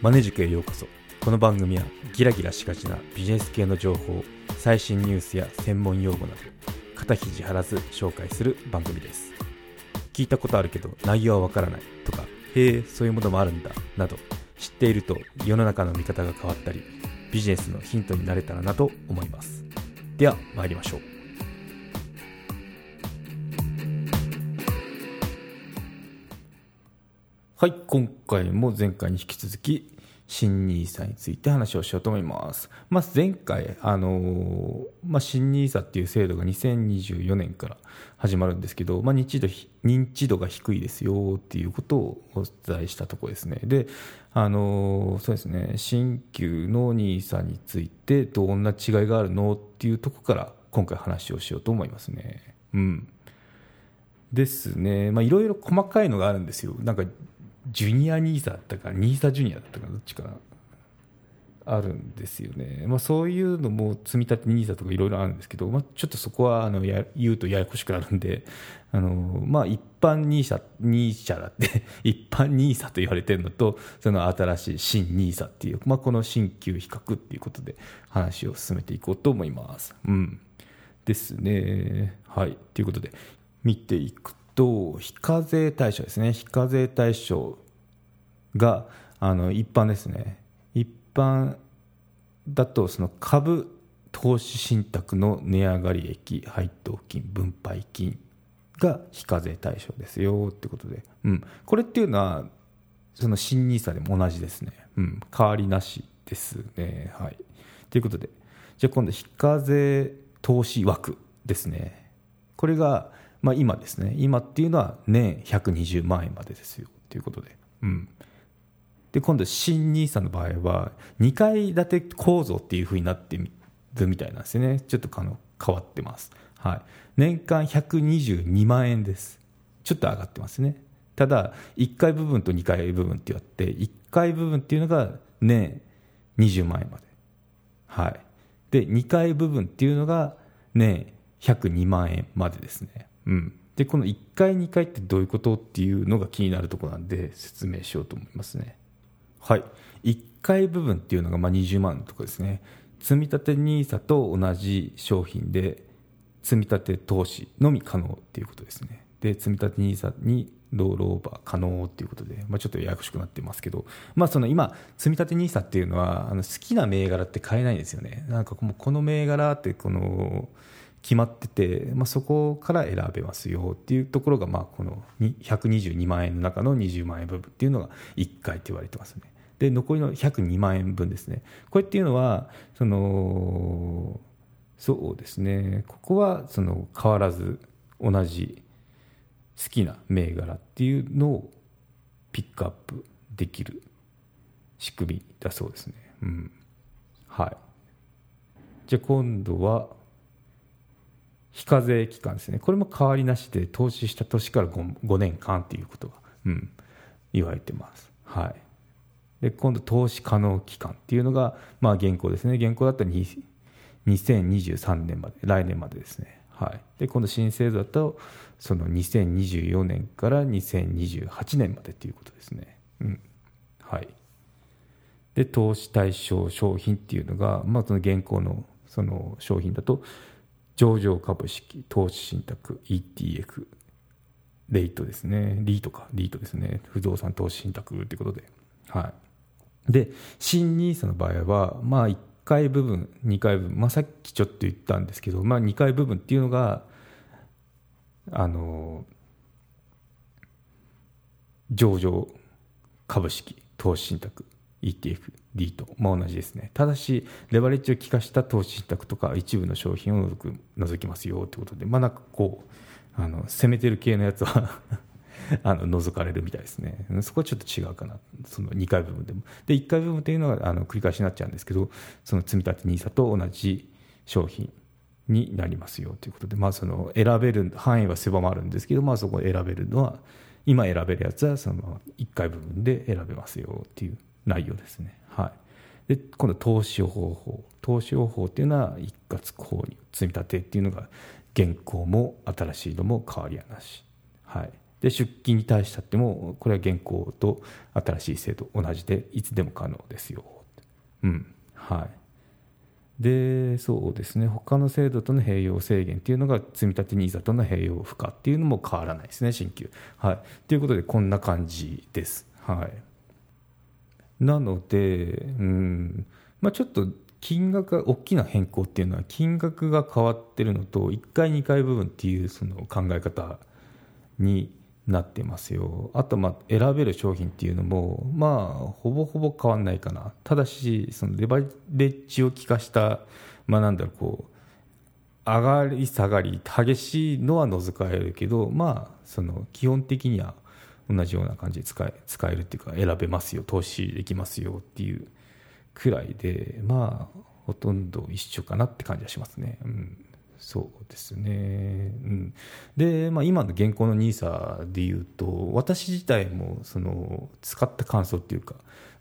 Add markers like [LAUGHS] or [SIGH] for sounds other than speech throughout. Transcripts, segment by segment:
マネ塾へようこそ。この番組はギラギラしがちなビジネス系の情報最新ニュースや専門用語など肩肘張らず紹介する番組です。聞いたことあるけど内容はわからないとかへえそういうものもあるんだなど知っていると世の中の見方が変わったりビジネスのヒントになれたらなと思います。では参りましょう。はい今回も前回に引き続き新 NISA について話をしようと思います。まず前回、あのまあ、新 NISA っていう制度が2024年から始まるんですけど、まあ、認知度認知度が低いですよっていうことをお伝えしたところですね。で、あのそうですね、新旧の NISA についてどんな違いがあるの？っていうところから今回話をしようと思いますね。うん。ですね、まあ、いろいろ細かいのがあるんですよ。なんかジュニア NISA だったか NISA ジュニアだったかどっちかあるんですよね、まあ、そういうのも積み立て NISA とかいろいろあるんですけど、まあ、ちょっとそこはあのや言うとややこしくなるんで [LAUGHS] あの、まあ、一般 NISA, NISA だって [LAUGHS] 一般 NISA と言われてるのとその新しい新 NISA っていう、まあ、この新旧比較っていうことで話を進めていこうと思います。うんですね。はい。ということで、見ていくと非課税対象ですね非課税対象があの一般ですね。一般だとその株投資信託の値上がり益配当金分配金が非課税対象ですよってことで、うん、これっていうのはその新 NISA でも同じですね、うん、変わりなしですね。はい。ということで。じゃあ今度非課税投資枠ですね。これがまあ、今ですね。今っていうのは年120万円までですよということで、うん、で今度新 NISA の場合は2階建て構造っていうふうになってるみたいなんですね。ちょっとあの変わってます、はい、年間122万円です。ちょっと上がってますね。ただ1階部分と2階部分って言って1階部分っていうのが年20万円まで。はい。で2階部分っていうのが年102万円までですね。うん、でこの1回2回ってどういうことっていうのが気になるところなんで説明しようと思いますね。はい。1回部分っていうのがまあ20万のところですね。積立 NISA と同じ商品で積立投資のみ可能っていうことですね。で積立 NISA にロールオーバー可能っていうことで、まあ、ちょっとややこしくなってますけど、まあ、その今、積立 NISA っていうのはあの好きな銘柄って買えないんですよね。なんかこの銘柄ってこの決まってて、まあ、そこから選べますよっていうところが、まあ、この122万円の中の20万円部分っていうのが1回って言われてますね。で残りの102万円分ですねこれっていうのはそのそうですねここはその変わらず同じ好きな銘柄っていうのをピックアップできる仕組みだそうですね。うん、はいじゃあ今度は非課税期間ですね、これも変わりなしで、投資した年から 5, 5年間ということが、うん、言われてます。はい、で今度、投資可能期間っていうのが、まあ、現行ですね、現行だったら2023年まで、来年までですね。はい、で今度、新制度だと、その2024年から2028年までということですね。うんはい、で投資対象商品っていうのが、まあ、その現行のその商品だと上場株式、投資信託、ETF、レイトですね、リートか、リートですね、不動産投資信託ということで。はい。で、新 NISA の場合は、まあ1回部分、2回部分、まあさっきちょっと言ったんですけど、まあ2回部分っていうのが、あの、上場株式、投資信託、ETF、D と、まあ、同じですね。ただし、レバレッジを効かした投資信託とか一部の商品を除きますよということで、まあ、なんかこう、あの攻めてる系のやつは [LAUGHS] あの除かれるみたいですね。そこはちょっと違うかな。その2回部分でも。で、1回部分というのはあの繰り返しになっちゃうんですけど、その積み立て NISA と同じ商品になりますよということで、まあ、その選べる範囲は狭まるんですけど、まあ、そこを選べるのは、今選べるやつはその1回部分で選べますよっていう内容ですね。はい、で今度投資方法。投資方法っていうのは一括購入積み立てっていうのが現行も新しいのも変わりはなし、はい、で出勤に対してもこれは現行と新しい制度同じでいつでも可能ですよ。うん。はい。でそうですね。他の制度との併用制限っていうのが積立 NISA との併用負荷っていうのも変わらないですね新旧。はい。ということでこんな感じです。はい。なのでうん。まあちょっと金額が大きな変更っていうのは金額が変わってるのと1回2回部分っていうその考え方になってますよ。あとまあ選べる商品っていうのもまあほぼほぼ変わんないかな。ただしそのレバレッジを効かしたまあなんだろうこう上がり下がり激しいのは除かれるけどまあその基本的には同じような感じで使え使えるっていうか選べますよ投資できますよっていうくらいでまあほとんど一緒かなって感じはしますね。うん。そうですね、うん、で、まあ、今の現行の NISA でいうと私自体もその使った感想っていうか、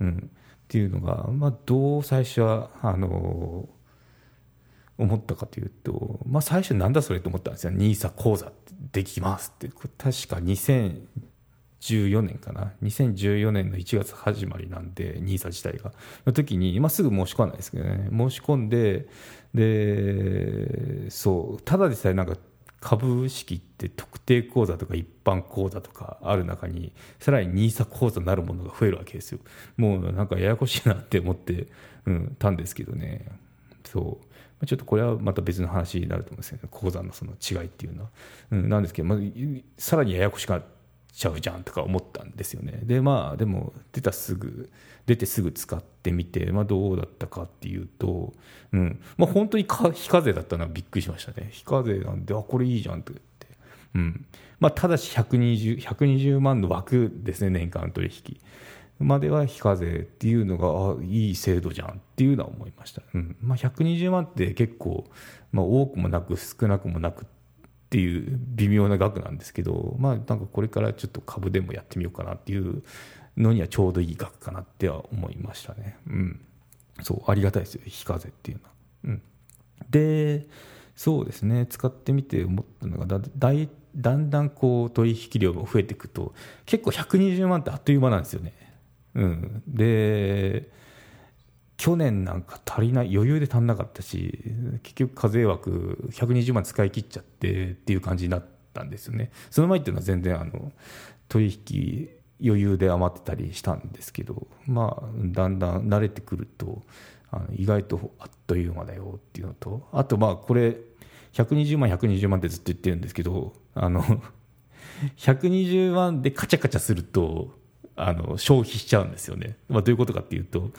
うん、っていうのが、まあ、どう最初はあの思ったかというと、まあ、最初なんだそれと思ったんですよ。NISA 講座できますって。確か2000 2014年かな。2014年の1月始まりなんで NISA 自体が。の時に、まあ、すぐ申し込まないですけどね。申し込んででそう。ただでさえなんか株式って特定口座とか一般口座とかある中にさらに NISA 口座なるものが増えるわけですよ。もうなんかややこしいなって思って、うん、たんですけどね。そう。ちょっとこれはまた別の話になると思うんですけど口座のその違いっていうのは、うん、なんですけど、まあ、さらにややこしくなっちゃうじゃんとか思ったんですよね。でまあでも出たすぐ出てすぐ使ってみて、まあ、どうだったかっていうと、うん。まあ、本当に非課税だったのはびっくりしましたね。非課税なんであこれいいじゃんと言って、うん。まあ、ただし120 120万の枠ですね年間取引。までは非課税っていうのがあいい制度じゃんっていうのは思いました、うん。まあ、120万って結構、まあ、多くもなく少なくもなくっていう微妙な額なんですけど、まあ、なんかこれからちょっと株でもやってみようかなっていうのにはちょうどいい額かなっては思いましたね。うん。そう、ありがたいですよ、非課税っていうのは。うん。で、そうですね、使ってみて思ったのがだ、だいだんだんこう取引量が増えていくと、結構120万ってあっという間なんですよね。うん。で、去年なんか足りない余裕で足んなかったし結局課税枠120万使い切っちゃってっていう感じになったんですよね。その前っていうのは全然あの取引余裕で余ってたりしたんですけどまあだんだん慣れてくるとあの意外とあっという間だよっていうのとあとまあこれ120万120万ってずっと言ってるんですけどあの120万でカチャカチャするとあの消費しちゃうんですよね、まあ、どういうことかっていうと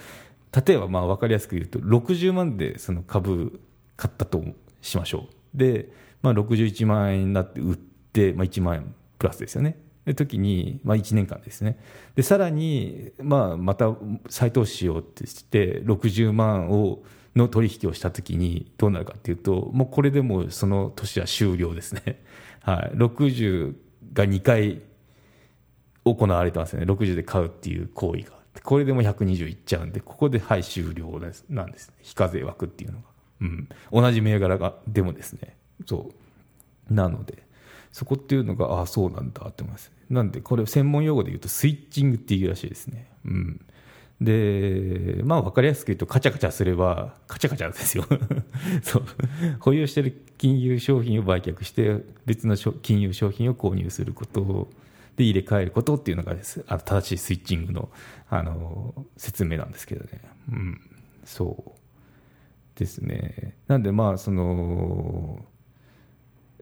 例えばまあ分かりやすく言うと60万でその株買ったとしましょう。で、まあ、61万円になって売って、まあ、1万円プラスですよね。で時に、まあ、1年間ですね。でさらに、まあ、また再投資しようってして60万をの取引をした時にどうなるかっていうともうこれでもうその年は終了ですね、[LAUGHS] はい、60が2回行われてますね。60で買うっていう行為が。これでも120いっちゃうんで、ここではい終了ですなんです、ね、非課税枠っていうのが。うん、同じ銘柄がでもですね、そう。なので、そこっていうのが、ああ、そうなんだって思います。なんで、これ専門用語で言うとスイッチングっていうらしいですね。うん。で、まあ分かりやすく言うと、カチャカチャすれば、カチャカチャですよ。[LAUGHS] そう。保有してる金融商品を売却して、別の金融商品を購入することを、で入れ替えることっていうのがですあの正しいスイッチングのあの説明なんですけどね、うん、そうですね。なんでまあその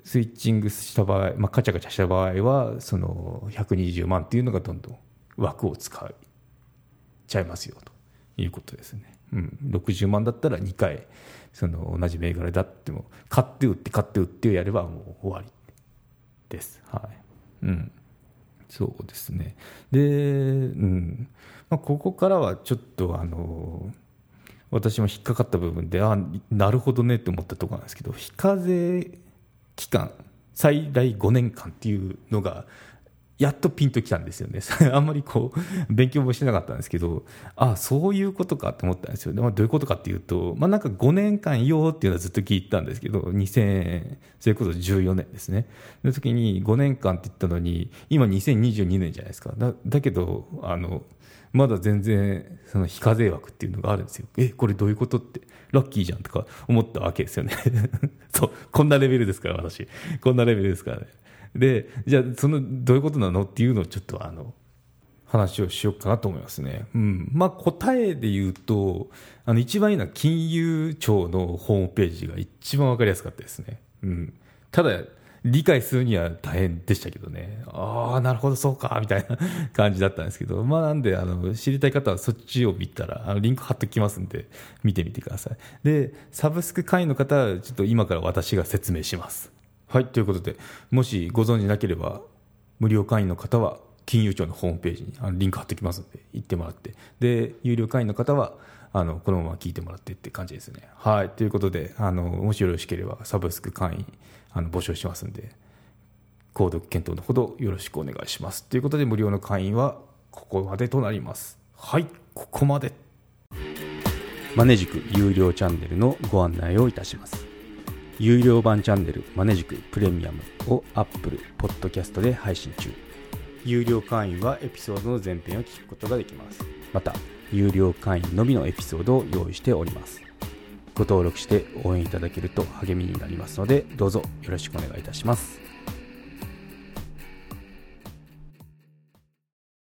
スイッチングした場合、まあ、カチャカチャした場合はその120万っていうのがどんどん枠を使っちゃいますよということですね、うん、60万だったら2回その同じ銘柄だっても買って売って買って売ってやればもう終わりです。はい。うん。そうですね。で、うんまあ、ここからはちょっとあの私も引っかかった部分であなるほどねって思ったところなんですけど非課税期間最大5年間っていうのがやっとピンときたんですよね。[LAUGHS] あんまりこう、勉強もしてなかったんですけど、ああそういうことかと思ったんですよ。まあ、どういうことかっていうと、まあなんか5年間いようっていうのはずっと聞いたんですけど、2000、それこそ14年ですね。の時に5年間って言ったのに、今2022年じゃないですか。だだけど、あの、まだ全然、その非課税枠っていうのがあるんですよ。え、これどういうことって、ラッキーじゃんとか思ったわけですよね。[LAUGHS] そう、こんなレベルですから、私。こんなレベルですからね。で、じゃあ、その、どういうことなのっていうのをちょっとあの、話をしようかなと思いますね。うん。まあ、答えで言うと、あの、一番いいのは金融庁のホームページが一番わかりやすかったですね。うん。ただ、理解するには大変でしたけどね。ああ、なるほど、そうか、みたいな感じだったんですけど、まあなんで、あの、知りたい方はそっちを見たら、あの、リンク貼ってきますんで、見てみてください。で、サブスク会員の方は、ちょっと今から私が説明します。はい、ということで、もしご存じなければ、無料会員の方は、金融庁のホームページにあのリンク貼ってきますので、行ってもらって。で、有料会員の方は、あの、このまま聞いてもらってって感じですね。はい。ということで、あの、もしよろしければ、サブスク会員、あの、募集しますんで、購読検討のほどよろしくお願いします。ということで、無料の会員はここまでとなります。はい、ここまで。マネジク有料チャンネルのご案内をいたします。有料版チャンネルマネジクプレミアムを Apple Podcast で配信中。有料会員はエピソードの前編を聞くことができます。また、有料会員のみのエピソードを用意しております。ご登録して応援いただけると励みになりますので、どうぞよろしくお願いいたします。